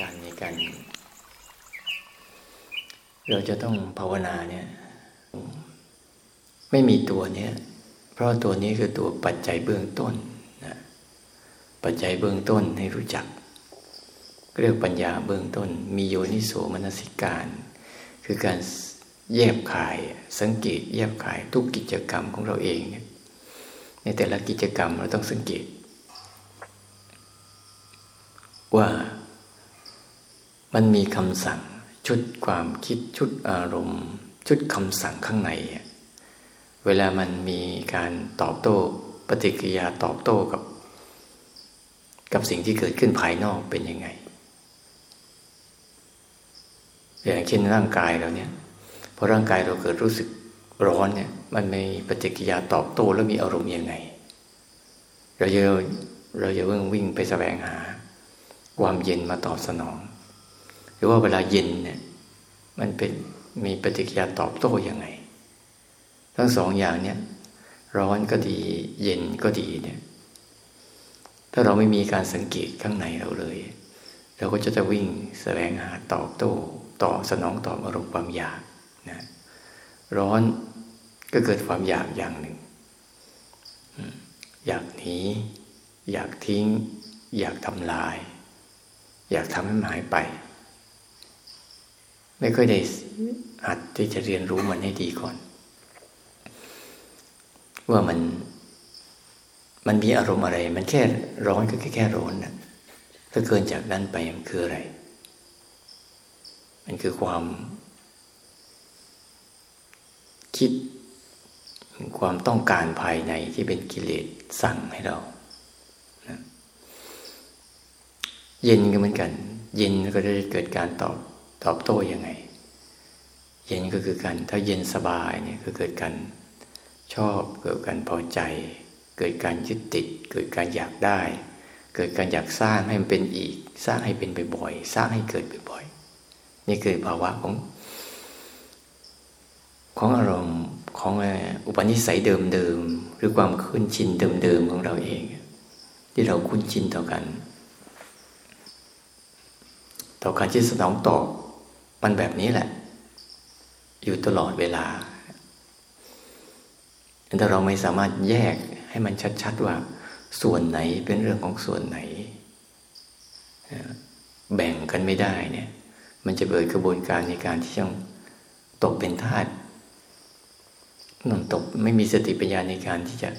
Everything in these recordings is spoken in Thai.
การในการ เราจะต้องภาวนาเนี่ย ไม่มีตัวเนี้ย เพราะตัวนี้คือตัวปัจจัยเบื้องต้นนะปัจจัยเบื้องต้นให้รู้จัก เรียกปัญญาเบื้องต้น มีโยนิโสมนสิการ คือการแยบขายสังเกตแยบขายทุกกิจกรรมของเราเองเนในแต่ละกิจกรรมเราต้องสังเกตว่า มันมีคำสั่งชุดความคิดชุดอารมณ์ ชุดคำสั่งข้างใน เวลามันมีการตอบโต้ปฏิกิริยาตอบโต้กับ กับสิ่งที่เกิดขึ้นภายนอกเป็นยังไง อย่างเช่นร่างกายเราเนี่ยพอร่างกายเราเกิดรู้สึกร้อนเนี่ย มันมีปฏิกิริยาตอบโต้แล้วมีอารมณ์ยังไง เราจะเราจะวิ่งวิ่งไปแสวงหา ความเย็นมาตอบสนอง หรือว่าเวลาเย็นเนี่ย มันเป็นมีปฏิกิริยาตอบโต้ยังไง ทั้งสองอย่างเนี่ยร้อนก็ดีเย็นก็ดีเนี่ย ถ้าเราไม่มีการสังเกตข้างในเราเลย เราก็จะจะวิ่งแสวงหาตอบโต้ต่อสนองตอบอารมณ์ความอยากนะร้อนก็เกิดความอยากอย่างหนึ่ง อยากหนีอยากทิ้ง อยากทำลาย อยากทำให้หายไป ไม่ค่อยได้หัดที่จะเรียนรู้มันให้ดีก่อน ว่ามัน มันมีอารมณ์อะไร มันแค่ร้อนก็แค่แค่ร้อนนะถ้าเกินจากนั้นไปมันคืออะไร มันคือความ คิดความต้องการภายในที่เป็นกิเลสสั่งให้เรานะเย็นก็เหมือนกัน เย็นก็จะเกิดการตอบ ตอบโต้ยังไง เย็นก็คือการถ้าเย็นสบายเนี่ยก็เกิดการชอบเกิดการพอใจ เกิดการยึดติด เกิดการอยากได้ เกิดการอยากสร้างให้มันเป็นอีก สร้างให้เป็นบ่อยๆสร้างให้เกิดบ่อยๆนี่คือภาวะของ ของอารมณ์ของอุปนิสัยเดิมๆหรือความคุ้นชินเดิมๆของเราเอง ที่เราคุ้นชินต่อกัน ต่อการที่สนองตอบ มันแบบนี้แหละ อยู่ตลอดเวลาแต่เราไม่สามารถแยกให้มันชัดๆว่า ส่วนไหนเป็นเรื่องของส่วนไหน แบ่งกันไม่ได้เนี่ย มันจะเกิดกระบวนการในการที่ต้องตกเป็นทาสนอนตกไม่มีสติปัญญาในการที่จะ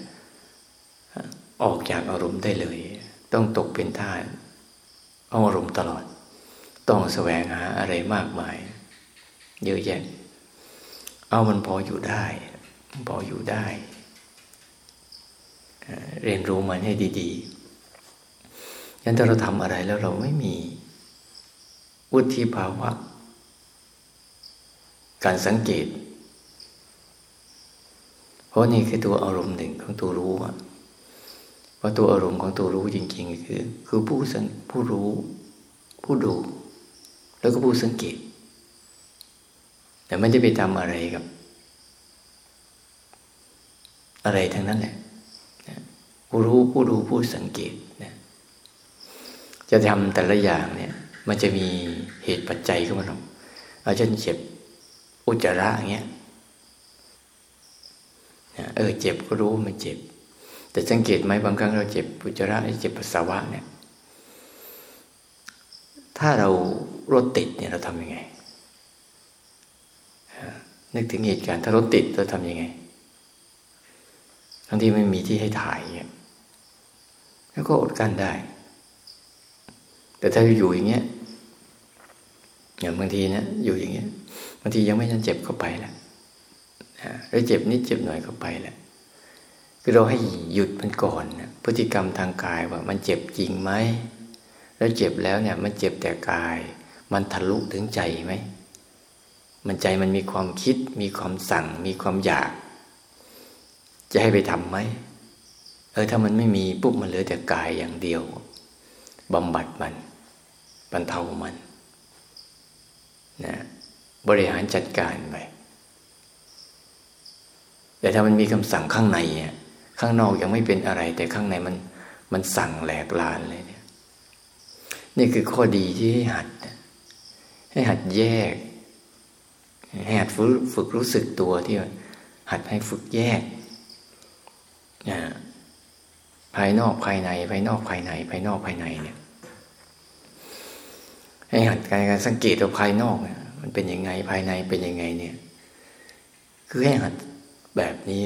ออกจากอารมณ์ได้เลย ต้องตกเป็นท่าเอาอารมณ์ตลอด ต้องแสวงหาอะไรมากมาย เยอะแยะ เอามันพออยู่ได้ พออยู่ได้ เรียนรู้มันให้ดีๆยันถ้าเราทำอะไรแล้วเราไม่มีวุฒิภาวะ การสังเกต เพราะนี่คือตัวอารมณ์หนึ่งของตัวรู้เพราตัวอารมณ์ของตัวรู้จริง ๆ คือ คือผู้สังผู้รู้ ผู้ดู แล้วก็ผู้สังเกต แต่ไม่ได้ไปทำอะไรกับ อะไรทั้งนั้นแหละผู้รู้ผู้ดูผู้สังเกตนะจะทำแต่ละอย่างเนี่ย มันจะมีเหตุปัจจัยเข้ามาหรอกเอาเช่นเจ็บอุจจาระอย่างเงี้ยเออเจ็บก็รู้มันเจ็บ แต่สังเกตไหมบางครั้งเราเจ็บปุจจาระเจ็บปัสสาวะเนี่ย ถ้าเรา รถติดเนี่ยเราทำยังไงนึกถึงเหตุการณ์ถ้ารถติดเราทำยังไง ทั้งที่ไม่มีที่ให้ถ่ายเนี่ยแล้วก็อดกั้นได้ แต่ถ้าอยู่อย่างเงี้ยอย่างบางทีนะอยู่อย่างเงี้ยบางทียังไม่ทันเจ็บเข้าไปแล้วแล้วเจ็บนิดเจ็บหน่อยเข้าไปแหละคือเราให้หยุดมันก่อนนะพฤติกรรมทางกายว่ามันเจ็บจริงไหมแล้วเจ็บแล้วเนี่ย มันเจ็บแต่กาย มันทะลุถึงใจไหม มันใจมันมีความคิด มีความสั่ง มีความอยาก จะให้ไปทำไหม เออถ้ามันไม่มีปุ๊บมันเหลือแต่กายอย่างเดียวบำบัดมันบรรเทามันนะบริหารจัดการไปแต่ถ้ามันมีคำสั่งข้างในอะข้างนอกยังไม่เป็นอะไร แต่ข้างในมันมันสั่งแหลกลานเลยเนี่ย นี่คือข้อดีที่ให้หัด ให้หัดแยกให้หัดฝึกฝึกรู้สึกตัวที่หัดให้ฝึกแยกนะภายนอกภายใน ภายนอกภายใน ภายนอกภายในเนี่ย ให้หัดการสังเกตว่าภายนอกมันเป็นยังไงภายในเป็นยังไงเนี่ย คือให้หัดแบบนี้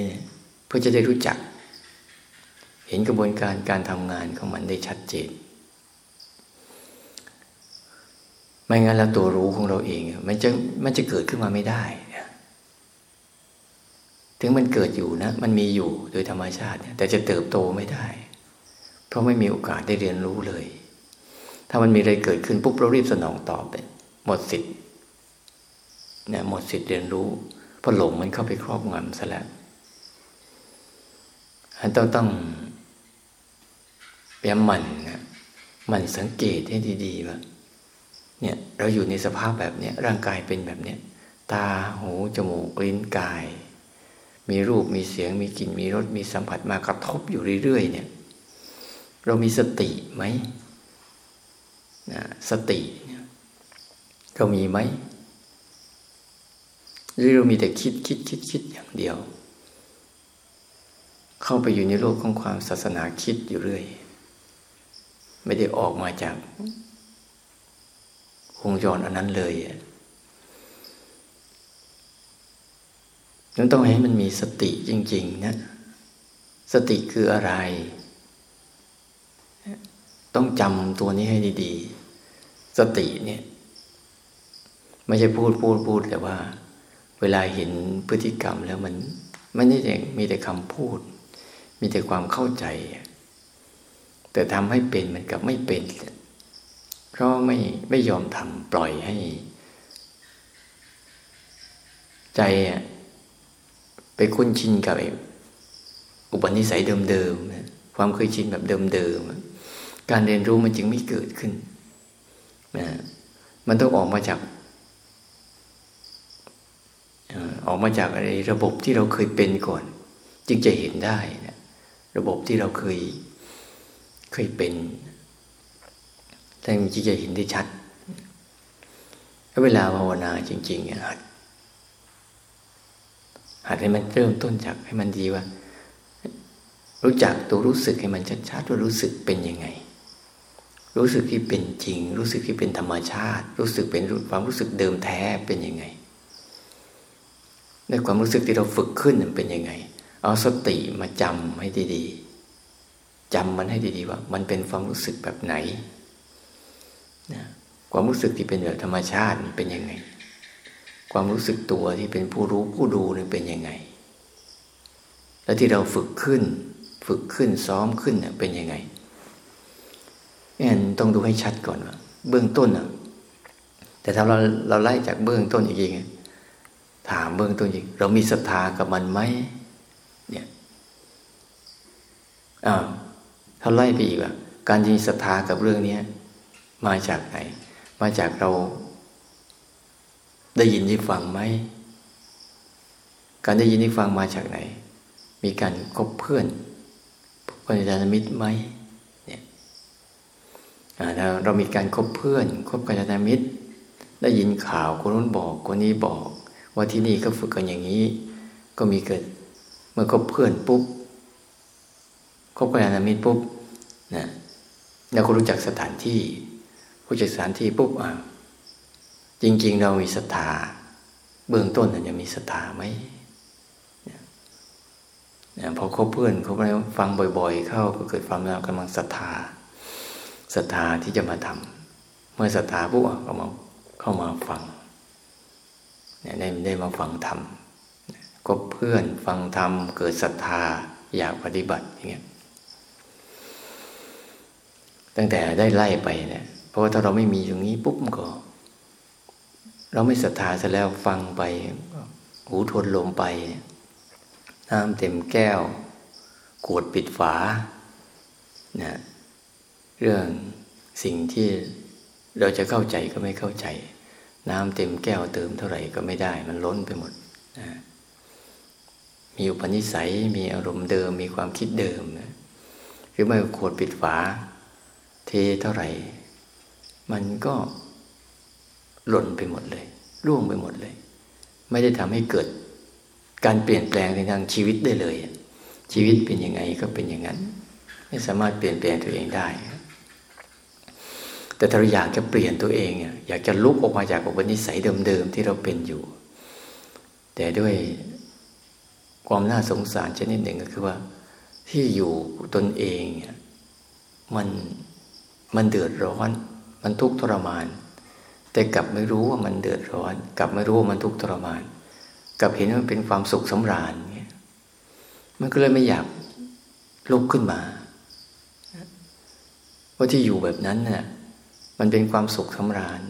เพื่อจะได้รู้จัก เห็นกระบวนการการทำงานของมันได้ชัดเจน ไม่งั้นแล้วตัวรู้ของเราเอง มันจะมันจะเกิดขึ้นมาไม่ได้ถึงมันเกิดอยู่นะ มันมีอยู่โดยธรรมชาติ แต่จะเติบโตไม่ได้ เพราะไม่มีโอกาสได้เรียนรู้เลย ถ้ามันมีอะไรเกิดขึ้นปุ๊บเรารีบสนองตอบเลยหมดสิทธิ์เนี่ยหมดสิทธิ์เรียนรู้เพราะหลงมันเข้าไปครอบงำซะแล้วอันต้องต้องพยายามมันนะมันสังเกตให้ดีๆว่า เนี่ยเราอยู่ในสภาพแบบเนี้ยร่างกายเป็นแบบเนี้ยตาหูจมูกลิ้นกาย มีรูปมีเสียงมีกลิ่นมีรสมีสัมผัสมากระทบอยู่เรื่อยๆเนี่ย เรามีสติไหมนะสติเรามีไหมหรือเรามีแต่คิดคิดคิดคิดอย่างเดียว เข้าไปอยู่ในโลกของความศาสนาคิดอยู่เรื่อย ไม่ได้ออกมาจาก วงจรอันนั้นเลยนั้นต้องให้มันมีสติจริง ๆ นะ สติคืออะไร ต้องจำตัวนี้ให้ดีๆ สติเนี่ย ไม่ใช่พูดพูดพูดแต่ว่า เวลาเห็นพฤติกรรมแล้วมันไม่ได้มีแต่คำพูด มีแต่ความเข้าใจ แต่ทำให้เป็นมันกับไม่เป็น เพราะไม่ไม่ยอมทำปล่อยให้ ใจอะไปคุ้นชินกับอุปนิสัยเดิมๆความเคยชินแบบเดิมๆการเรียนรู้มันจึงไม่เกิดขึ้นนะมันต้องออกมาจากออกมาจากอะไรระบบที่เราเคยเป็นก่อน จึงจะเห็นได้นะระบบที่เราเคยเคยเป็น แต่จริงจะเห็นได้ชัดเวลาภาวนาจริงๆหัดหัดให้มันเริ่มต้นจากให้มันดีว่า รู้จักตัวรู้สึกให้มันชัดๆว่ารู้สึกเป็นยังไง รู้สึกที่เป็นจริง รู้สึกที่เป็นธรรมชาติ รู้สึกเป็นความรู้สึกเดิมแท้เป็นยังไงในความรู้สึกที่เราฝึกขึ้นมันเป็นยังไง เอาสติมาจำให้ดีๆจำมันให้ดีๆว่า มันเป็นความรู้สึกแบบไหน นะความรู้สึกที่เป็นแบบธรรมชาติเป็นยังไง ความรู้สึกตัวที่เป็นผู้รู้ผู้ดูนี่เป็นยังไง แล้วที่เราฝึกขึ้น ฝึกขึ้นซ้อมขึ้นเนี่ยเป็นยังไงนี่ต้องดูให้ชัดก่อนว่าเบื้องต้นอะ แต่ถ้าเราเราไล่จากเบื้องต้นอีกทีถามเบื้องต้นอีกเรามีศรัทธากับมันไหมเนี่ยอ้าวถ้าไล่ไปอีกว่าการมีศรัทธากับเรื่องนี้ มาจากไหน มาจากเรา ได้ยินได้ฟังไหม การได้ยินได้ฟังมาจากไหน มีการคบเพื่อนปัญญาณมิตรไหมเนี่ยเรามีการคบเพื่อนคบกัญญาณมิตร ได้ยินข่าวคนนู้นบอกคนนี้บอก ว่าที่นี่ก็ฝึกกันอย่างนี้ ก็มีเกิด เมื่อคบเพื่อนปุ๊บคบกัญญาณมิตรปุ๊บนะเราก็รู้จักสถานที่ รู้จักสถานที่ปุ๊บอ่าจริง ๆ เรามีศรัทธาเบื้องต้นเราจะมีศรัทธาไหมพอคบเพื่อนเขาไปฟังบ่อย ๆ เข้าก็เกิดความรากำลังศรัทธาศรัทธาที่จะมาทำเมื่อศรัทธาปุ๊บก็มาเข้ามาฟังเนี่ยได้ได้มาฟังธรรมคบเพื่อนฟังธรรมเกิดศรัทธาอยากปฏิบัติอย่างเงี้ยตั้งแต่ได้ไล่ไปเนี่ย เพราะว่าถ้าเราไม่มีตรงนี้ปุ๊บก็ เราไม่ศรัทธาซะแล้วฟังไปหูทวนลมไป น้ำเต็มแก้วขวดปิดฝานะเรื่องสิ่งที่เราจะเข้าใจก็ไม่เข้าใจ น้ำเต็มแก้วเติมเท่าไหร่ก็ไม่ได้ มันล้นไปหมดนะมีอุปนิสัยมีอารมณ์เดิม มีความคิดเดิมนะหรือไม่ขวดปิดฝา เทเท่าไหร่ มันก็หล่นไปหมดเลยร่วงไปหมดเลย ไม่ได้ทำให้เกิดการเปลี่ยนแปลงในทางชีวิตได้เลย ชีวิตเป็นยังไงก็เป็นอย่างนั้น ไม่สามารถเปลี่ยนแปลงตัวเองได้ แต่ถ้าเราอยากจะเปลี่ยนตัวเองอยากจะลุกออกมาจากอุปนิสัยเดิมๆที่เราเป็นอยู่ แต่ด้วยความน่าสงสารชนิดหนึ่งก็คือว่า ที่อยู่ตนเองมันมันเดือดร้อน มันทุกข์ทรมาน แต่กลับไม่รู้ว่ามันเดือดร้อน กลับไม่รู้ว่ามันทุกข์ทรมาน กลับเห็นว่ามันเป็นความสุขสำราญเนี่ยมันก็เลยไม่อยากลุกขึ้นมาว่าที่อยู่แบบนั้นน่ะมันเป็นความสุขสำราญ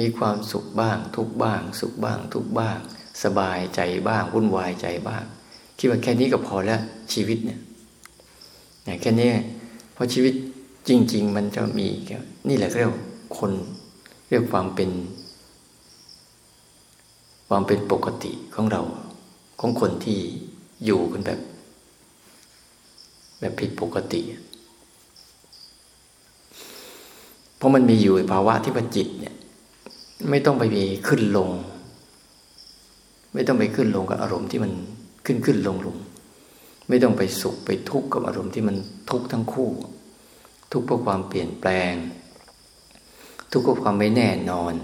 มีความสุขบ้าง ทุกบ้าง สุขบ้าง ทุกบ้าง สบายใจบ้าง วุ่นวายใจบ้าง คิดว่าแค่นี้ก็พอแล้วชีวิตเนี่ยแค่นี้เพราะชีวิตจริง ๆ มันจะมี นี่แหละเรียกคนเรียกความเป็น ความเป็นปกติของเรา ของคนที่อยู่กันแบบ แบบผิดปกติ เพราะมันมีอยู่ภาวะที่ว่าจิตเนี่ย ไม่ต้องไปมีขึ้นลง ไม่ต้องไปขึ้นลงกับอารมณ์ที่มันขึ้นขึ้นลงลงไม่ต้องไปสุขไปทุกข์กับอารมณ์ที่มันทุกข์ทั้งคู่ ทุกข์เพราะความเปลี่ยนแปลง ทุกข์เพราะความไม่แน่นอน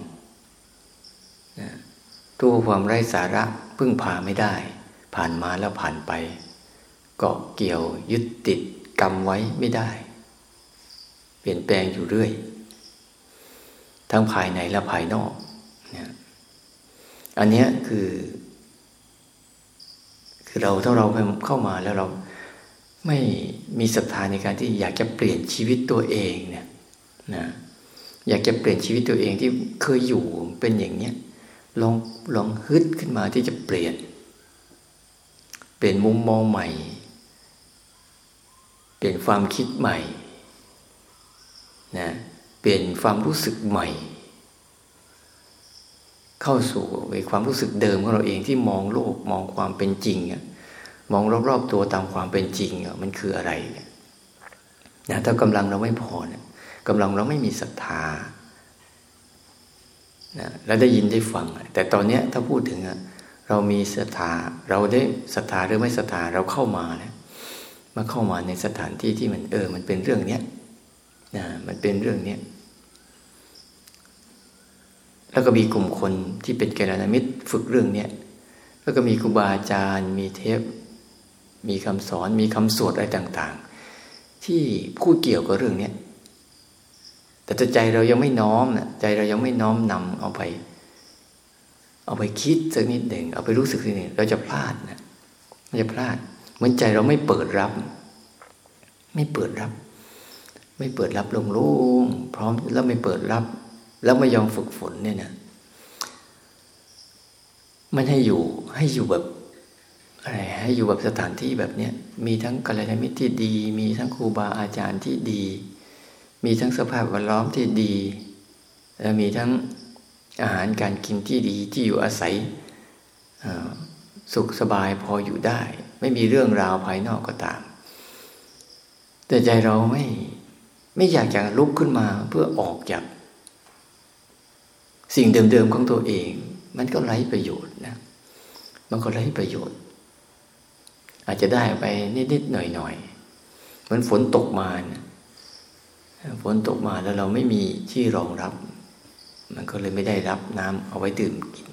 ทุกข์ความไร้สาระพึ่งพาไม่ได้ ผ่านมาแล้วผ่านไป เกาะเกี่ยวยึดติดกรรมไว้ไม่ได้ เปลี่ยนแปลงอยู่เรื่อย ทั้งภายในและภายนอกนอันนี้คือ คือเราถ้าเราเข้ามาแล้วเราไม่มีศรัทธาในการที่อยากจะเปลี่ยนชีวิตตัวเองเนี่ยนะ อยากจะเปลี่ยนชีวิตตัวเองที่เคยอยู่เป็นอย่างเนี้ยลองลองฮึดขึ้นมาที่จะเปลี่ยน เปลี่ยนมุมมองใหม่ เปลี่ยนความคิดใหม่นะเปลี่ยนความรู้สึกใหม่ เข้าสู่ในความรู้สึกเดิมของเราเองที่มองโลกมองความเป็นจริงอะมองรอบๆตัวตามความเป็นจริงมันคืออะไรนะถ้ากำลังเราไม่พอเนี่ย กำลังเราไม่มีศรัทธานะแล้วได้ยินได้ฟัง แต่ตอนนี้ถ้าพูดถึงเรามีศรัทธาเราได้ศรัทธาหรือไม่ศรัทธาเราเข้ามานะมาเข้ามาในสถานที่ที่มันเออ มันเป็นเรื่องเนี้ยนะมันเป็นเรื่องเนี้ยแล้วก็มีกลุ่มคนที่เป็นแกลามิตรฝึกเรื่องเนี้ยแล้วก็มีครูบาอาจารย์ มีเทพมีคำสอน มีคำสวดอะไรต่าง ๆ ที่พูดเกี่ยวกับเรื่องนี้ แต่ใจเรายังไม่น้อมนะใจเรายังไม่น้อมนำเอาไป เอาไปคิดสักนิดหนึ่งเอาไปรู้สึกสักนิดเราจะพลาดนะเราจะพลาด เหมือนใจเราไม่เปิดรับ ไม่เปิดรับ ไม่เปิดรับโล่งพร้อมแล้วไม่เปิดรับ แล้วไม่ยอมฝึกฝนเนี่ยนะมันให้อยู่ให้อยู่แบบอะไรให้อยู่แบบสถานที่แบบเนี้ยมีทั้งกัลยาณมิตรที่ดี มีทั้งครูบาอาจารย์ที่ดี มีทั้งสภาพแวดล้อมที่ดี แล้วมีทั้งอาหารการกินที่ดีที่อยู่อาศัยสุขสบายพออยู่ได้ ไม่มีเรื่องราวภายนอกก็ตาม แต่ใจเราไม่ไม่อยากจะลุกขึ้นมาเพื่อออกจาก สิ่งเดิมๆของตัวเอง มันก็ไร้ประโยชน์นะมันก็ไร้ประโยชน์ อาจจะได้ไปนิดๆหน่อยๆเหมือนฝนตกมานะ ฝนตกมาแล้วเราไม่มีที่รองรับ มันก็เลยไม่ได้รับน้ำเอาไว้ดื่มกิน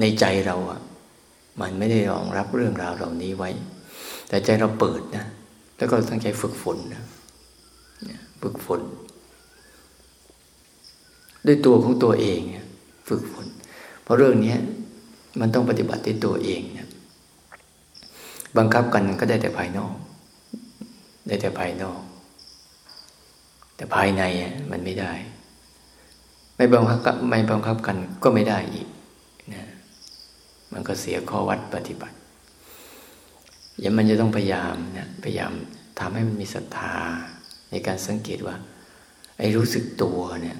ในใจเราอะมันไม่ได้รองรับเรื่องราวเหล่านี้ไว้ แต่ใจเราเปิดนะ แล้วก็ตั้งใจฝึกฝนนะฝึกฝน ด้วยตัวของตัวเองฝึกฝน เพราะเรื่องนี้มันต้องปฏิบัติด้วยตัวเองนะบังคับกันก็ได้แต่ภายนอก ได้แต่ภายนอก แต่ภายในมันไม่ได้ ไม่บังคับไม่บังคับกันก็ไม่ได้อีกนะมันก็เสียข้อวัดปฏิบัติยังมันจะต้องพยายามนะพยายามทำให้มันมีศรัทธาในการสังเกตว่า ไอ้รู้สึกตัวเนี่ย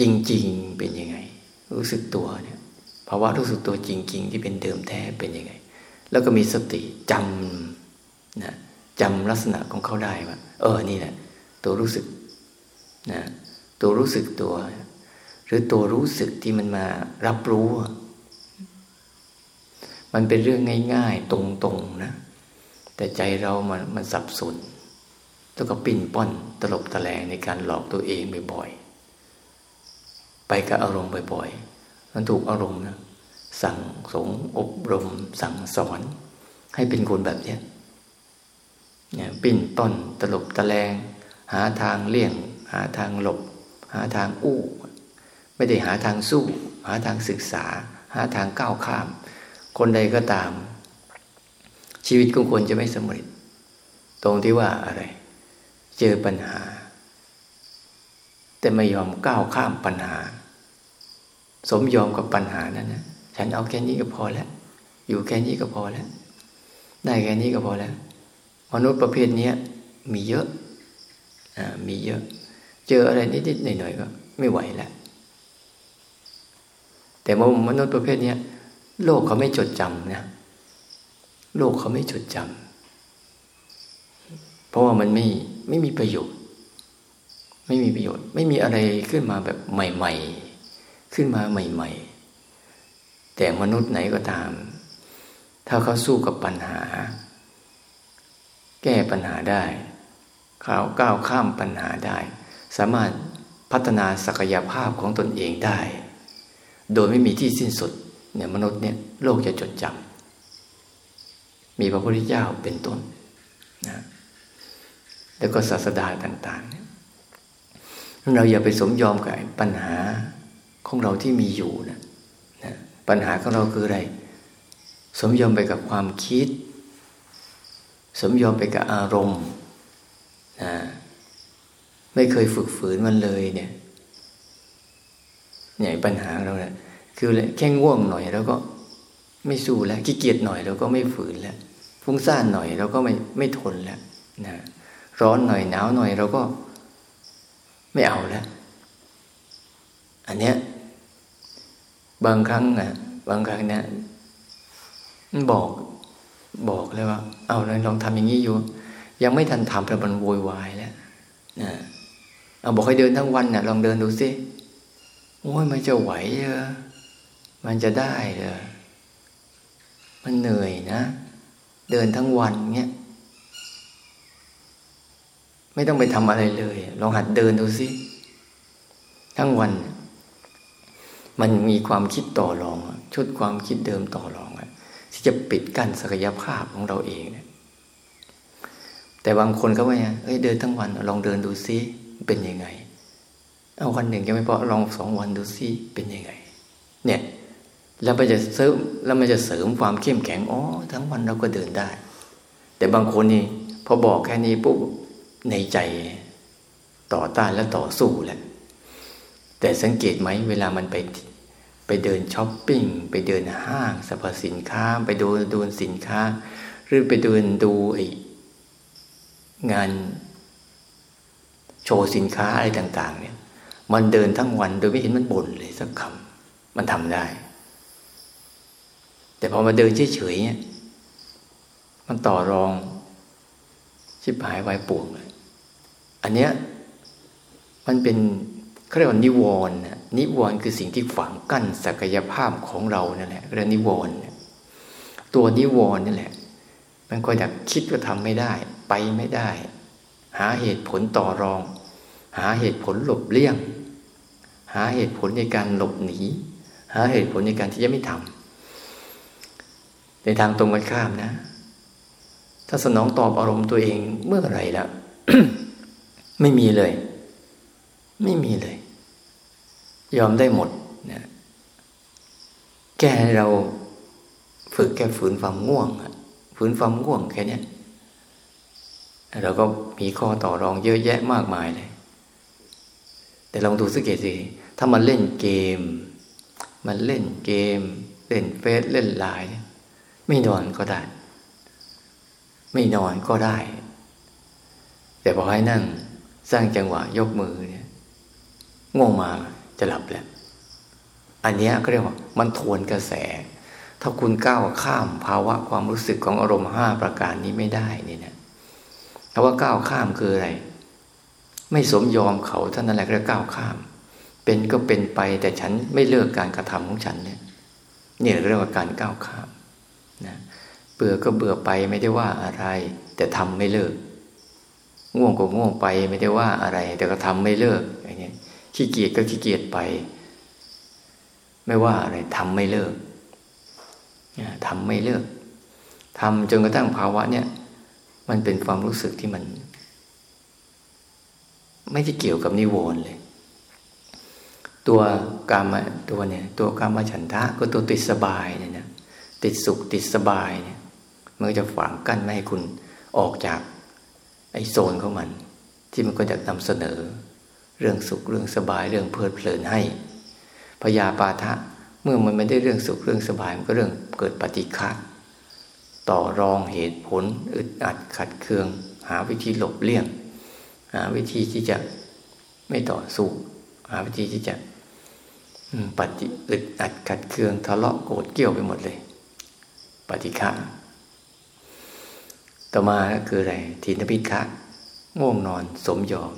จริง ๆ เป็นยังไง รู้สึกตัวเนี่ยภาวะรู้สึกตัวจริง ๆ ที่เป็นเดิมแท้เป็นยังไง แล้วก็มีสติจำ นะจำลักษณะของเขาได้ว่า เออนี่แหละตัวรู้สึกนะตัวรู้สึกตัว หรือตัวรู้สึกที่มันมารับรู้ มันเป็นเรื่องง่ายๆ ตรงๆนะ แต่ใจเรามันมันสับสนแล้วก็ปิ้นป้อนตลบตะแลงในการหลอกตัวเองบ่อยๆ ไปกับอารมณ์บ่อยๆ มันถูกอารมณ์นะสั่งสงอบรม สั่งสอน ให้เป็นคนแบบนี้ เนี่ยปิ้นต้นตลบตะแลง หาทางเลี่ยง หาทางหลบ หาทางอู้ ไม่ได้หาทางสู้ หาทางศึกษา หาทางก้าวข้าม คนใดก็ตาม ชีวิตของคนจะไม่สำเร็จ ตรงที่ว่าอะไร เจอปัญหา แต่ไม่ยอมก้าวข้ามปัญหา สมยอมกับปัญหานั้นนะฉันเอาแค่นี้ก็พอแล้ว อยู่แค่นี้ก็พอแล้ว ได้แค่นี้ก็พอแล้ว มนุษย์ประเภทนี้มีเยอะอ่ามีเยอะ เจออะไรนิดๆหน่อยๆก็ไม่ไหวแล้วแต่มนุษย์ประเภทนี้โลกเขาไม่จดจำนะโลกเขาไม่จดจำเพราะว่ามันไม่ไม่มีประโยชน์ ไม่มีประโยชน์ ไม่มีอะไรขึ้นมาแบบใหม่ ๆ ขึ้นมาใหม่ ๆ แต่มนุษย์ไหนก็ตาม ถ้าเขาสู้กับปัญหา แก้ปัญหาได้เขาก้าวข้ามปัญหาได้ สามารถพัฒนาศักยภาพของตนเองได้ โดยไม่มีที่สิ้นสุดเนี่ยมนุษย์เนี่ยโลกจะจดจำมีพระพุทธเจ้าเป็นต้นนะแล้วก็ศาสดาต่างๆเนี่ยเราอย่าไปสมยอมกับปัญหาของเราที่มีอยู่นะปัญหาของเราคืออะไร สมยอมไปกับความคิด สมยอมไปกับอารมณ์นะไม่เคยฝึกฝืนมันเลยเนี่ยเนี่ยปัญหาเราเนี่ยคือแค่ง่วงหน่อยแล้วก็ไม่สู้แล้วขี้เกียจหน่อยเราก็ไม่ฝืนแล้วฟุ้งซ่านหน่อยเราก็ไม่ไม่ทนแล้วนะร้อนหน่อยหนาวหน่อยเราก็ไม่เอาแล้ว อันเนี้ยบางครั้งอะ บางครั้งเนี่ยบอก บอกเลยว่า เอาเลยลองทำอย่างนี้อยู่ ยังไม่ทันทำแต่มันโวยวายแล้วนะเอาบอกให้เดินทั้งวันเนี่ยลองเดินดูสิโอ้ยมันจะไหวเหรอมันจะได้เหรอมันเหนื่อยนะ เดินทั้งวันเนี่ยไม่ต้องไปทำอะไรเลย ลองหัดเดินดูสิ ทั้งวัน มันมีความคิดต่อรอง ชุดความคิดเดิมต่อรอง ที่จะปิดกั้นศักยภาพของเราเองเนี่ยแต่บางคนเขาว่าเฮ้ยเดินทั้งวัน ลองเดินดูซิเป็นยังไง เอาวันหนึ่งยังไม่พอลองสองวันดูซิเป็นยังไง เนี่ยแล้วมันจะเสริมแล้วมันจะเสริมความเข้มแข็งอ๋อทั้งวันเราก็เดินได้ แต่บางคนนี่พอบอกแค่นี้ปุ๊บในใจต่อต้านและต่อสู้แหละแต่สังเกตไหมเวลามันไป เดินช้อปปิ้งไปเดินห้างสรรพสินค้าไปดูดูสินค้า หรือไปเดินดูไองานโชว์สินค้าอะไรต่าง ๆ เนี่ย มันเดินทั้งวันโดยไม่เห็นมันบ่นเลยสักคำมันทำได้ แต่พอมาเดินเฉยๆเนี่ยมันต่อรอง ชิบหายวายปวงเลยอันเนี้ยมันเป็นเขาเรียกว่านิวรณ์นิ นิวรณ์คือสิ่งที่ฝังกั้นศักยภาพของเรานั่นแหละเรียกนิวรณ์ตัวนิวรณ์นั่นแหละ มันก็อยากคิดว่าทำไม่ได้ ไปไม่ได้ หาเหตุผลต่อรอง หาเหตุผลหลบเลี่ยง หาเหตุผลในการหลบหนี หาเหตุผลในการที่จะไม่ทำในทางตรงกันข้ามนะ ถ้าสนองตอบอารมณ์ตัวเองเมื่อไรแล้วไม่มีเลย ไม่มีเลย ยอมได้หมดนะแก้เราฝึกแค่ฝืนความง่วงฝืนความง่วงแค่นี้เราก็มีข้อต่อรองเยอะแยะมากมายเลย แต่ลองดูสังเกตสิถ้ามันเล่นเกม มันเล่นเกม เล่นเฟซเล่นไลน์ไม่นอนก็ได้ ไม่นอนก็ได้ แต่พอให้นั่งสร้างจังหวะยกมือเนี่ยง่วงมา จะหลับแล้ว อันนี้ก็เรียกว่ามันทวนกระแส ถ้าคุณก้าวข้ามภาวะความรู้สึกของอารมณ์ห้าประการนี้ไม่ได้นี่นะคำว่าก้าวข้ามคืออะไร ไม่สมยอมเขาท่านนั่นแหละเรียกก้าวข้าม เป็นก็เป็นไปแต่ฉันไม่เลิกการกระทำของฉันเนี่ยนี่เรียกว่าการก้าวข้ามนะเบื่อก็เบื่อไปไม่ได้ว่าอะไร แต่ทำไม่เลิก ง่วงก็ง่วงไปไม่ได้ว่าอะไร แต่ก็ทำไม่เลิกอย่างนี้ ขี้เกียจก็ขี้เกียจไป ไม่ว่าอะไรทำไม่เลิกทำไม่เลิกทำจนกระทั่งภาวะเนี่ย มันเป็นความรู้สึกที่มัน ไม่ได้เกี่ยวกับนิวรณ์เลย ตัวกามตัวเนี่ยตัวกามฉันทะก็ตัวติดสบายเนี่ยนะติดสุขติดสบายเนี่ย มันก็จะฝังกั้นไม่ให้คุณออกจากไอโซนของมัน ที่มันก็จะนำเสนอ เรื่องสุขเรื่องสบายเรื่องเพลิดเพลินให้พยาปาทะเมื่อมันไม่ได้เรื่องสุขเรื่องสบายมันก็เรื่องเกิดปฏิฆะต่อรองเหตุผลอึดอัดขัดเคือง หาวิธีหลบเลี่ยง หาวิธีที่จะไม่ต่อสู้หาวิธีที่จะปฏิอึดอัดขัดเคืองทะเลาะโกรธเกี่ยวไปหมดเลย ปฏิฆะต่อมาก็คืออะไรทีนพิฆะง่วงนอนสมยอม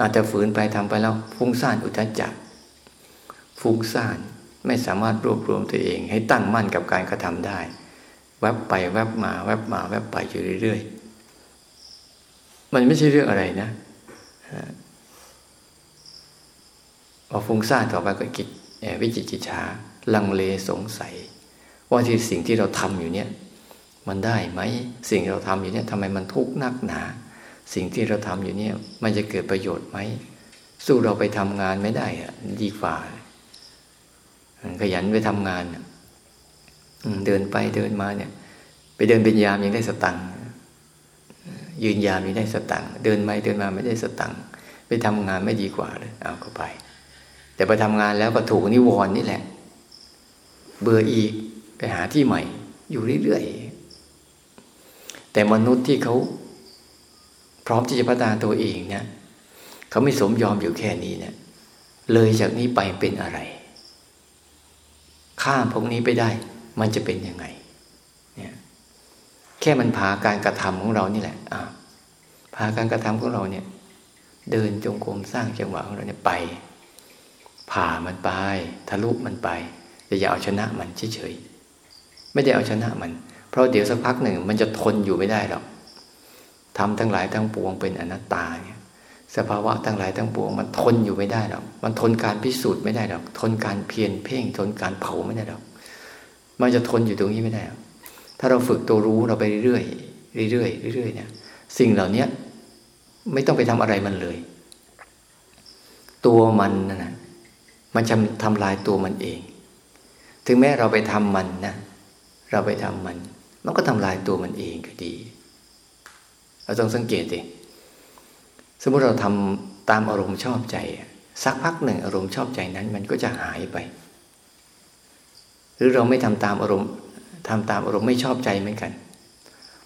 อาจจะฝืนไปทำไปแล้วฟุ้งซ่านอุทจักฟุ้งซ่านไม่สามารถรวบรวมตัวเอง ให้ตั้งมั่นกับการกระทำได้ แวบไปแวบมาแวบมาแวบไปอยู่เรื่อยๆ มันไม่ใช่เรื่องอะไรนะพอฟุ้งซ่านต่อไปก็กิจวิจิจิชาลังเลสงสัย ว่าที่สิ่งที่เราทำอยู่เนี่ย มันได้ไหมสิ่งเราทำอยู่เนี่ยทำไมมันทุกข์นักหนา สิ่งที่เราทำอยู่เนี่ย มันจะเกิดประโยชน์ไหม สู้เราไปทำงานไม่ได้อะดีกว่าขยันไปทำงานเดินไปเดินมาเนี่ย ไปเดินเป็นยามยังได้สตังค์ยืนยามยังได้สตังค์เดินไปเดินมาไม่ได้สตังค์ไปทำงานไม่ดีกว่าเลยเอาก็ไป แต่ไปทำงานแล้วก็ถูกนิวรณ์นี่แหละ เบื่ออีกไปหาที่ใหม่ อยู่เรื่อยๆแต่มนุษย์ที่เขา พร้อมที่จะพัฒนาตัวเองเนี่ยเขาไม่สมยอมอยู่แค่นี้เนี่ยเลยจากนี้ไปเป็นอะไร ข้ามพวกนี้ไปได้ มันจะเป็นยังไง เนี่ย แค่มันพาการกระทำของเรานี่แหละอ่าพาการกระทำของเราเนี่ย เดินจงกรมสร้างจังหวะของเราเนี่ยไป ผ่ามันไป ทะลุมันไปแต่อย่าเอาชนะมันเฉยๆไม่ได้เอาชนะมัน เพราะเดี๋ยวสักพักหนึ่ง มันจะทนอยู่ไม่ได้หรอก ทำทั้งหลายทั้งปวงเป็นอนัตตาเนี่ยสภาวะทั้งหลายทั้งปวงมันทนอยู่ไม่ได้หรอกมันทนการพิสูจน์ไม่ได้หรอกทนการเพียรเพ่งทนการเผาไม่ได้หรอกมันจะทนอยู่ตรงนี้ไม่ได้ ถ้าเราฝึกตัวรู้เราไปเรื่อยเรื่อยเรื่อยเนี่ย สิ่งเหล่านี้ไม่ต้องไปทำอะไรมันเลย ตัวมันนะมันจะทำลายตัวมันเอง ถึงแม้เราไปทำมันนะเราไปทำมัน มันก็ทำลายตัวมันเองก็ดี เราต้องสังเกตดิสมมติเราทำตามอารมณ์ชอบใจ สักพักหนึ่งอารมณ์ชอบใจนั้น มันก็จะหายไป หรือเราไม่ทำตามอารมณ์ทำตามอารมณ์ไม่ชอบใจเหมือนกัน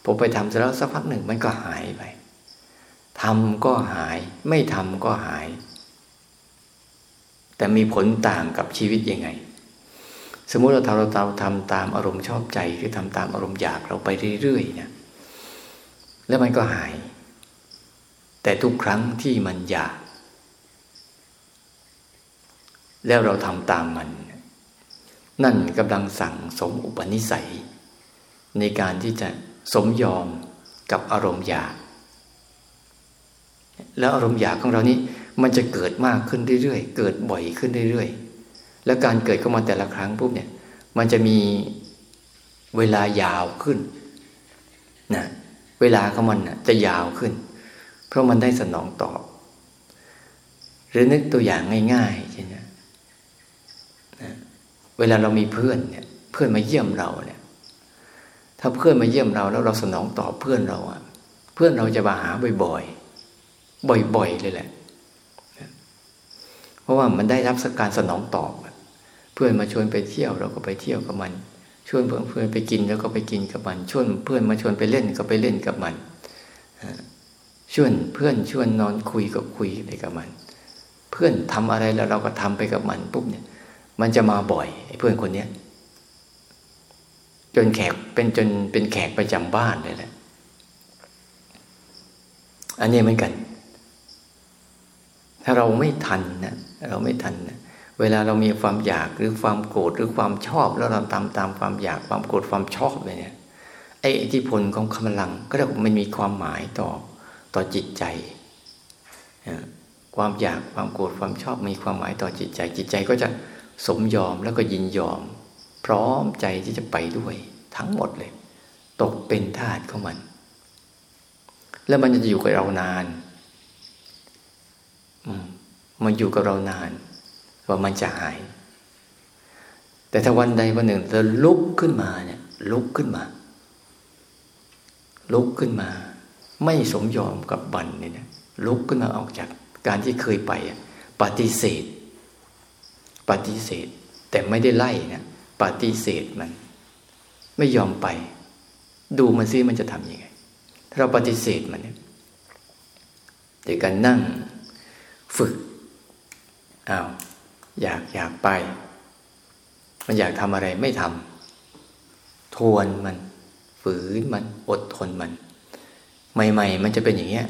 ผมไปทำเสร็จแล้วสักพักหนึ่งมันก็หายไปทำก็หาย ไม่ทำก็หาย แต่มีผลต่างกับชีวิตยังไง สมมุติเราทำเราทำตามอารมณ์ชอบใจหรือทำตามอารมณ์อยากเราไปเรื่อยๆเนี่ย แล้วมันก็หาย แต่ทุกครั้งที่มันอยาก แล้วเราทำตามมัน นั่นกำลังสั่งสมอุปนิสัย ในการที่จะสมยอมกับอารมณ์อยาก แล้วอารมณ์อยากของเรานี้มันจะเกิดมากขึ้นเรื่อยๆ เกิดบ่อยขึ้นเรื่อยๆ แล้วการเกิดเข้ามาแต่ละครั้งปุ๊บเนี่ย มันจะมีเวลายาวขึ้นนะ เวลาของมันจะยาวขึ้น เพราะมันได้สนองตอบ หรือนึกตัวอย่างง่ายๆใช่ไหมเวลาเรามีเพื่อนเนี่ยเพื่อนมาเยี่ยมเราเนี่ย ถ้าเพื่อนมาเยี่ยมเราแล้วเราสนองตอบเพื่อนเราอะเพื่อนเราจะมาหาบ่อยๆ บ่อยๆเลยแหละ เพราะว่ามันได้รับสการสนองตอบ เพื่อนมาชวนไปเที่ยวเราก็ไปเที่ยวกับมัน ชวนเพื่อนไปกินแล้วก็ไปกินกับมัน ชวนเพื่อนมาชวนไปเล่นก็ไปเล่นกับมันชวนเพื่อนชวนนอนคุยก็คุยไปกับมัน เพื่อนทำอะไรแล้วเราก็ทำไปกับมันปุ๊บเนี่ย มันจะมาบ่อยไอ้เพื่อนคนเนี้ยจนแขกเป็นจนเป็นแขกประจำบ้านเลยแหละอันนี้เหมือนกัน ถ้าเราไม่ทันนะเราไม่ทันนะ เวลาเรามีความอยากหรือความโกรธหรือความชอบ แล้วเราตามตามความอยากความโกรธความชอบเนี่ยไอ้อิทธิพลของกำลังก็เรียกว่ามันมีความหมายต่อต่อจิตใจความอยากความโกรธความชอบมีความหมายต่อจิตใจ จิตใจก็จะสมยอมแล้วก็ยินยอม พร้อมใจที่จะไปด้วยทั้งหมดเลย ตกเป็นทาสของมัน แล้วมันจะอยู่กับเรานาน มันอยู่กับเรานาน ว่ามันจะหาย แต่ถ้าวันใดวันหนึ่งเราลุกขึ้นมาเนี่ย ลุกขึ้นมา ลุกขึ้นมา ไม่สมยอมกับบันเนี่ยลุกขึ้นมาออกจากการที่เคยไปปฏิเสธ ปฏิเสธ แต่ไม่ได้ไล่นะปฏิเสธมัน ไม่ยอมไป ดูมันซิมันจะทำยังไงถ้าเราปฏิเสธมันเนี่ยดี๋ยกันนั่งฝึกอ้าว อยากอยากไป มันอยากทำอะไรไม่ทำทวนมัน ฝืนมันอดทนมัน ใหม่ ๆ มันจะเป็นอย่างเงี้ย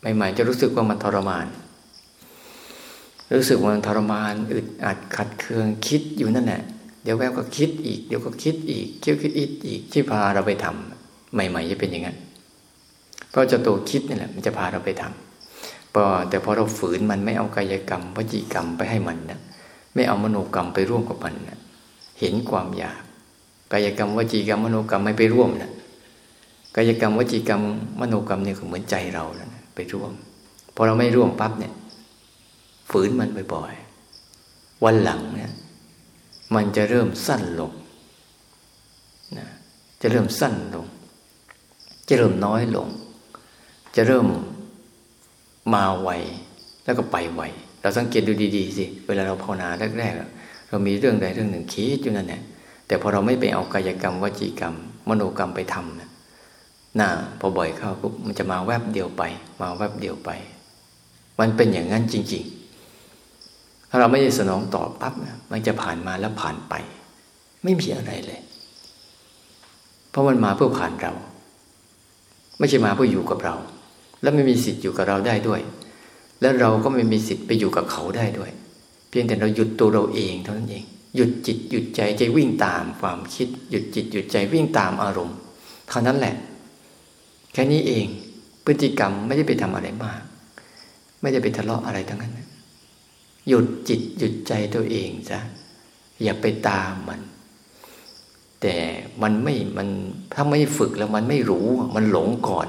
ใหม่ ๆ จะรู้สึกว่ามันทรมาน รู้สึกว่ามันทรมานอึดอัดขัดเคืองคิดอยู่นั่นแหละเดี๋ยวแวบก็คิดอีกเดี๋ยวก็คิดอีกคิดคิดอีกอีกที่พาเราไปทำใหม่ ๆ จะเป็นอย่างนั้นเพราะจะตัวคิดนี่แหละมันจะพาเราไปทำพอแต่พอเราฝืนมันไม่เอากายกรรมวจีกรรมไปให้มันนะ ไม่เอามโนกรรมไปร่วมกับมันนะเห็นความอยาก กายกรรมวจีกรรมมโนกรรมไม่ไปร่วมนะกายกรรมวจีกรรมมโนกรรมเนี่ยเหมือนใจเรานะไปร่วมพอเราไม่ร่วมปั๊บเนี่ย ฝืนมันบ่อยๆวันหลังเนี่ย มันจะเริ่มสั้นลงนะจะเริ่มสั้นลง จะเริ่มน้อยลง จะเริ่มมาไวแล้วก็ไปไว เราสังเกตดูดีๆสิเวลาเราภาวนาแรกๆเรามีเรื่องใดเรื่องหนึ่งคิดอยู่นั่นแหละแต่พอเราไม่ไปเอากายกรรมวจีกรรม มโนกรรมไปทำนะน่าพอบ่อยเข้าปุ๊บมันจะมาแวบเดียวไป มาแวบเดียวไป มันเป็นอย่างนั้นจริง ๆ ถ้าเราไม่ได้สนองตอบปั๊บมันจะผ่านมาแล้วผ่านไป ไม่มีอะไรเลย เพราะมันมาเพื่อผ่านเรา ไม่ใช่มาเพื่ออยู่กับเรา และไม่มีสิทธิ์อยู่กับเราได้ด้วย และเราก็ไม่มีสิทธิ์ไปอยู่กับเขาได้ด้วย เพียงแต่เราหยุดตัวเราเองเท่านั้นเอง หยุดจิตหยุดใจใจวิ่งตามความคิด หยุดจิตหยุดใจวิ่งตามอารมณ์ เท่านั้นแหละ แค่นี้เองพฤติกรรมไม่ได้ไปทำอะไรมาก ไม่ได้ไปทะเลาะอะไรทั้งนั้น หยุดจิตหยุดใจตัวเองซะอย่าไปตามมัน แต่มันไม่มันถ้าไม่ฝึกแล้วมันไม่รู้มันหลงก่อน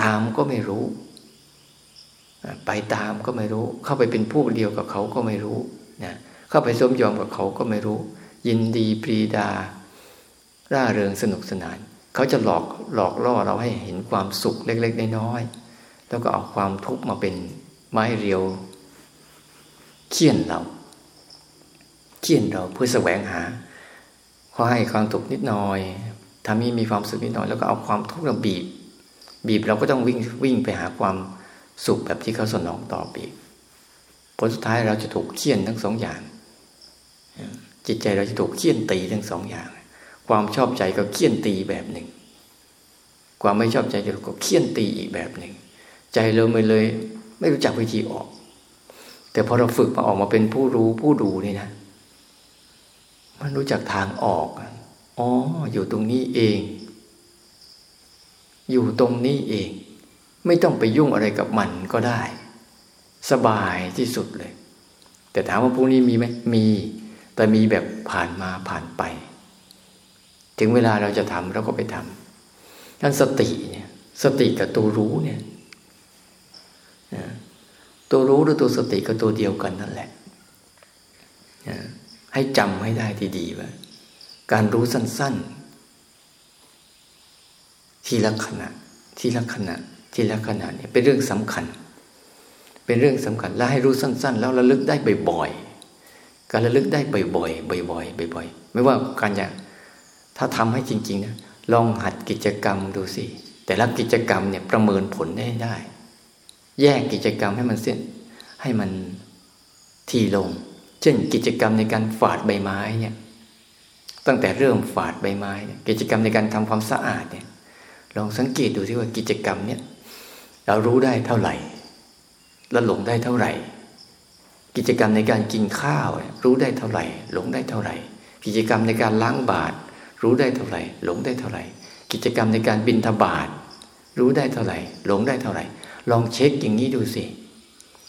ตามก็ไม่รู้ ไปตามก็ไม่รู้ เข้าไปเป็นผู้เดียวกับเขาก็ไม่รู้นะเข้าไปสมยอมกับเขาก็ไม่รู้ ยินดีปรีดา ร่าเริงสนุกสนาน เขาจะหลอกหลอกล่อเราให้เห็นความสุขเล็ก ๆ น้อยๆแล้วก็เอาความทุกข์มาเป็นไม้เรียวเคี่ยนเราเคี่ยนเราเพื่อแสวงหาเขาให้ความทุกข์นิดหน่อยทำให้มีความสุขนิดหน่อย แล้วก็เอาความทุกข์เราบีบ บีบเราก็ต้องวิ่งวิ่งไปหาความ สุขแบบที่เขาสนองตอบอีกผลสุดท้ายเราจะถูกเคี่ยนทั้งสองอย่าง จิตใจเราจะถูกเคี่ยนตีทั้งสองอย่าง ความชอบใจก็เคี่ยนตีแบบหนึ่ง ความไม่ชอบใจก็เคี่ยนตีอีกแบบหนึ่ง ใจเราไม่เลย ไม่รู้จักวิธีออก แต่พอเราฝึกมาออกมาเป็นผู้รู้ผู้ดูนี่นะ มันรู้จักทางออกอ๋ออยู่ตรงนี้เอง อยู่ตรงนี้เอง ไม่ต้องไปยุ่งอะไรกับมันก็ได้ สบายที่สุดเลย แต่ถามว่าพวกนี้มีไหมมี แต่มีแบบผ่านมาผ่านไป ถึงเวลาเราจะทำเราก็ไปทำนั่นสติเนี่ย สติกับตัวรู้เนี่ยตัวรู้หรือตัวสติก็ตัวเดียวกันนั่นแหละให้จำให้ได้ที่ดีว่าการรู้สั้น ๆ ทีละขณะ ทีละขณะ ทีละขณะเนี่ยเป็นเรื่องสำคัญ เป็นเรื่องสำคัญ และให้รู้สั้น ๆ แล้วระลึกได้บ่อยๆการระลึกได้บ่อยๆบ่อยๆบ่อยๆไม่ว่าการจะถ้าทำให้จริงๆนะลองหัดกิจกรรมดูสิแต่ละกิจกรรมเนี่ยประเมินผลได้ได้ แยกกิจกรรมให้มันเส้นให้มันทีลง เช่นกิจกรรมในการฝาดใบไม้เนี่ยตั้งแต่เริ่มฝาดใบไม้ กิจกรรมในการทำความสะอาดเนี่ยลองสังเกตดูที่ว่ากิจกรรมเนี่ย เรารู้ได้เท่าไหร่แล้วหลงได้เท่าไหร่ กิจกรรมในการกินข้าว รู้ได้เท่าไหร่ หลงได้เท่าไหร่ กิจกรรมในการล้างบาตรรู้ได้เท่าไหร่ หลงได้เท่าไหร่ กิจกรรมในการบินทบาทรู้ได้เท่าไหร่ หลงได้เท่าไหร่ ลองเช็คอย่างนี้ดูสิ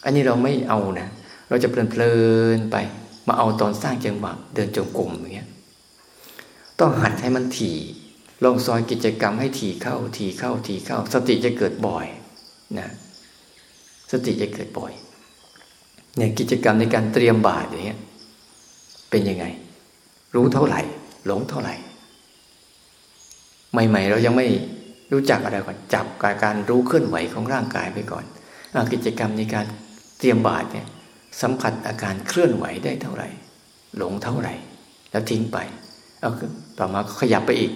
อันนี้เราไม่เอานะ เราจะเพลินๆไป มาเอาตอนสร้างจังหวะเดินจงกรมอย่างเงี้ยต้องหัดให้มันถี่ลองซอยกิจกรรมให้ถี่เข้าถี่เข้าถี่เข้า สติจะเกิดบ่อย สติจะเกิดบ่อยเนี่ยกิจกรรมในการเตรียมบาตรอย่างเงี้ยเป็นยังไง รู้เท่าไหร่ หลงเท่าไหร่ ใหม่ ๆ เรายังไม่รู้จักอะไรก่อนจับการการรู้เคลื่อนไหวของร่างกายไปก่อนอกิจกรรมในการเตรียมบาตรเนี่ยสัมผัสอาการเคลื่อนไหวได้เท่าไหร่ หลงเท่าไหร่ แล้วทิ้งไปเอาต่อมาขยับไปอีก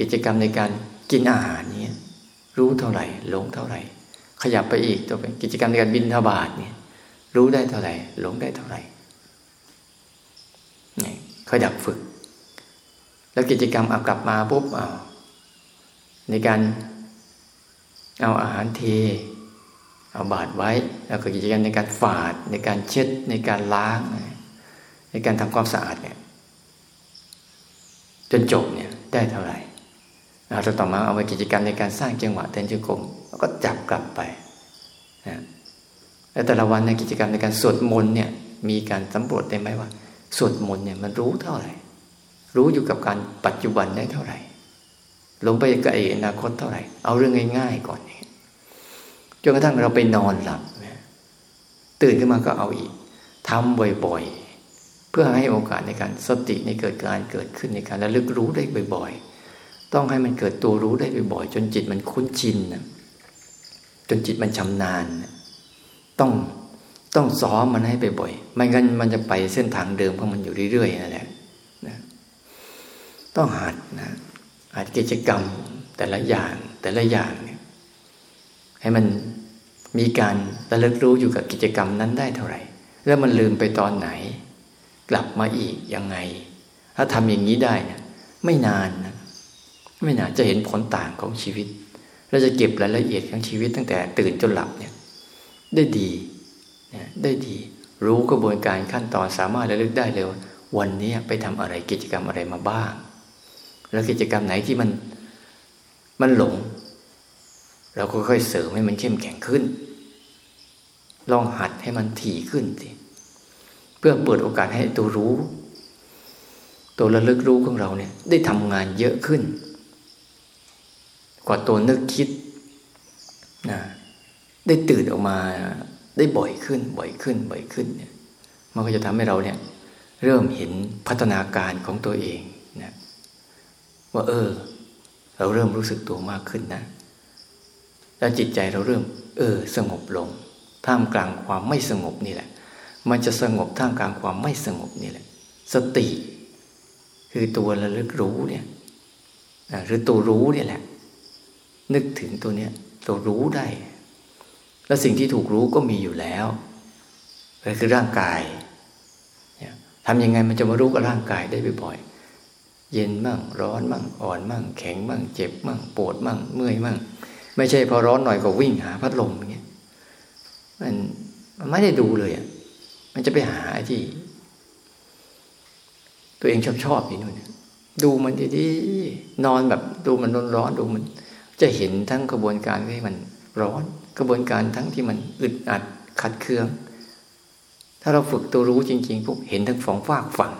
กิจกรรมในการกินอาหารเนี่ยรู้เท่าไหร่ หลงเท่าไหร่ ขยับไปอีกตัวเป็นกิจกรรมในการบินทบาทเนี่ยรู้ได้เท่าไหร่ หลงได้เท่าไหร่นี่ขยับฝึก แล้วกิจกรรมเอากลับมาปุ๊บเอาในการเอาอาหารเทเอาบาดไว้ แล้วก็กิจกรรมในการฝาด ในการเช็ด ในการล้าง ในการทำความสะอาดเนี่ยจนจบเนี่ยได้เท่าไหร่เราต่อมาเอาไปกิจกรรมในการสร้างจังหวะเต้นจุกง แล้วก็จับกลับไปนะแล้วแต่ละวันในกิจกรรมในการสวดมนต์เนี่ย มีการสำรวจได้ไหมว่า สวดมนต์เนี่ยมันรู้เท่าไหร่ รู้อยู่กับการปัจจุบันได้เท่าไหร่ลงไปกับอนาคตเท่าไหร่ เอาเรื่องง่ายๆก่อนจนกระทั่งเราไปนอนหลับตื่นขึ้นมาก็เอาอีกทำบ่อยๆ เพื่อให้โอกาสในการสติในเกิดการเกิดขึ้นในการระลึกรู้ได้บ่อย ๆ ต้องให้มันเกิดตัวรู้ได้บ่อยๆ จนจิตมันคุ้นชินนะ จนจิตมันชำนาญ ต้องต้องซ้อมมันให้ไปบ่อยไม่งั้นมันจะไปเส้นทางเดิมของมันอยู่เรื่อยๆนั่นแหละนะต้องหัดนะอาจกิจกรรมแต่ละอย่างแต่ละอย่างเนี่ยให้มันมีการระลึกรู้อยู่กับกิจกรรมนั้นได้เท่าไหร่ แล้วมันลืมไปตอนไหน กลับมาอีกยังไง ถ้าทำอย่างนี้ได้นะไม่นานนะไม่นานจะเห็นผลต่างของชีวิต เราจะเก็บรายละเอียดของชีวิตตั้งแต่ตื่นจนหลับเนี่ยได้ดีได้ดี รู้กระบวนการขั้นตอนสามารถระลึกได้เลยวันนี้ไปทำอะไรกิจกรรมอะไรมาบ้าง แล้วกิจกรรมไหนที่มันมันหลง เราก็ค่อยเสริมให้มันเข้มแข็งขึ้น ลองหัดให้มันถี่ขึ้นสิเพื่อเปิดโอกาสให้ตัวรู้ ตัวระลึกรู้ของเราเนี่ย ได้ทำงานเยอะขึ้น กว่าตัวนึกคิดนะได้ตื่นออกมาได้บ่อยขึ้น บ่อยขึ้น บ่อยขึ้นเนี่ยมันก็จะทำให้เราเนี่ย เริ่มเห็นพัฒนาการของตัวเองนะว่าเออ เราเริ่มรู้สึกตัวมากขึ้นนะ แล้วจิตใจเราเริ่ม เออ สงบลง ท่ามกลางความไม่สงบนี่แหละ มันจะสงบท่ามกลางความไม่สงบนี่แหละ สติ คือตัวระลึกรู้เนี่ยหรือตัวรู้เนี่ยแหละ นึกถึงตัวเนี้ยตัวรู้ได้ แล้วสิ่งที่ถูกรู้ก็มีอยู่แล้วก็คือร่างกายทำยังไงมันจะมารู้กับร่างกายได้บ่อยๆ เย็นมั่งร้อนมั่งอ่อนมั่ง แข็งมั่ง เจ็บมั่ง ปวดมั่ง เมื่อยมั่ง ไม่ใช่พอร้อนหน่อยก็วิ่งหาพัดลมอย่างเงี้ยมันมันไม่ได้ดูเลยอะมันจะไปหาที่ ตัวเองชอบชอบอยู่นู่นดูมันดีๆนอนแบบดูมันร้อนร้อนดูมัน จะเห็นทั้งกระบวนการที่มันร้อน กระบวนการทั้งที่มันอึดอัดขัดเคือง ถ้าเราฝึกตัวรู้จริงๆปุ๊บเห็นทั้งสองฝากฝั่ง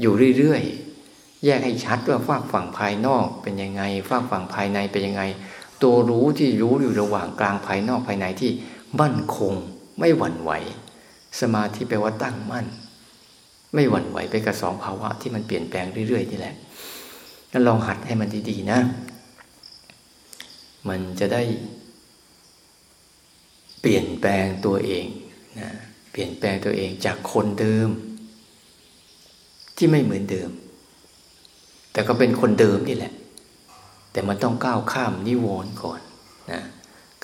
อยู่เรื่อยๆ แยกให้ชัดว่าฝากฝั่งภายนอกเป็นยังไงฝากฝั่งภายในเป็นยังไง ตัวรู้ที่รู้อยู่ระหว่างกลางภายนอกภายในที่มั่นคงไม่หวั่นไหว สมาธิแปลว่าตั้งมั่น ไม่หวั่นไหวไปกับสองภาวะที่มันเปลี่ยนแปลงเรื่อยๆนี่แหละงั้นลองหัดให้มันดีๆนะ มันจะได้ เปลี่ยนแปลงตัวเองนะเปลี่ยนแปลงตัวเองจากคนเดิม ที่ไม่เหมือนเดิม แต่ก็เป็นคนเดิมนี่แหละ แต่มันต้องก้าวข้ามนิวรณ์ก่อนนะ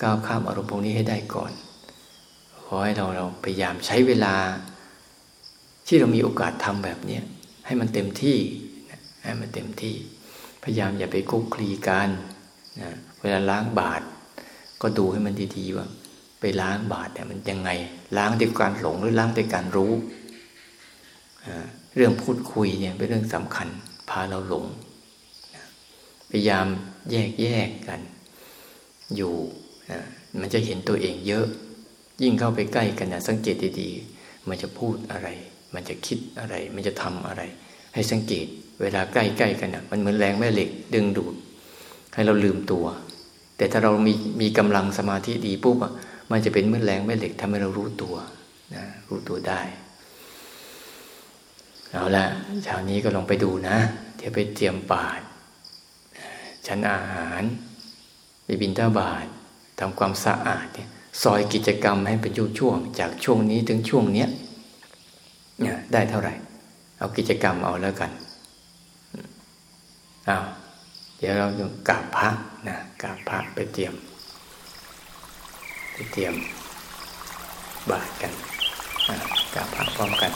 ก้าวข้ามอารมณ์พวกนี้ให้ได้ก่อนขอให้เราเราพยายามใช้เวลา ที่เรามีโอกาสทำแบบนี้ให้มันเต็มที่ให้มันเต็มที่ พยายามอย่าไปคุกคลีกันนะ วลาล้างบาตรก็ดูให้มันดีๆว่า ไปล้างบาตรเนี่ยมันยังไง ล้างด้วยการหลงหรือล้างด้วยการรู้ เรื่องพูดคุยเนี่ยเป็นเรื่องสำคัญ พาเราหลง พยายามแยกแยกกัน อยู่นะมันจะเห็นตัวเองเยอะ ยิ่งเข้าไปใกล้กันนะสังเกตดีๆ มันจะพูดอะไร มันจะคิดอะไร มันจะทำอะไร ให้สังเกต เวลาใกล้ๆกันนะมันเหมือนแรงแม่เหล็กดึงดูด ให้เราลืมตัว แต่ถ้าเรามีมีกำลังสมาธิดีปุ๊บอะมันจะเป็นเมื่อแรงแม่เหล็กทำให้เรารู้ตัวนะรู้ตัวได้ เอาละเช้านี้ก็ลองไปดูนะเดี๋ยวไปเตรียมบาตรชั้นอาหาร ไปบินท่าบาททำความสะอาดเนี่ยซอยกิจกรรมให้เป็นช่วงๆจากช่วงนี้ถึงช่วงเนี้ยเนี่ยได้เท่าไหร่ เอากิจกรรมเอาแล้วกันเอาเดี๋ยวเราจะกราบพระนะ กาบพระไปเตรียม ไปเตรียมบาทกันกาบพระพร้อมกัน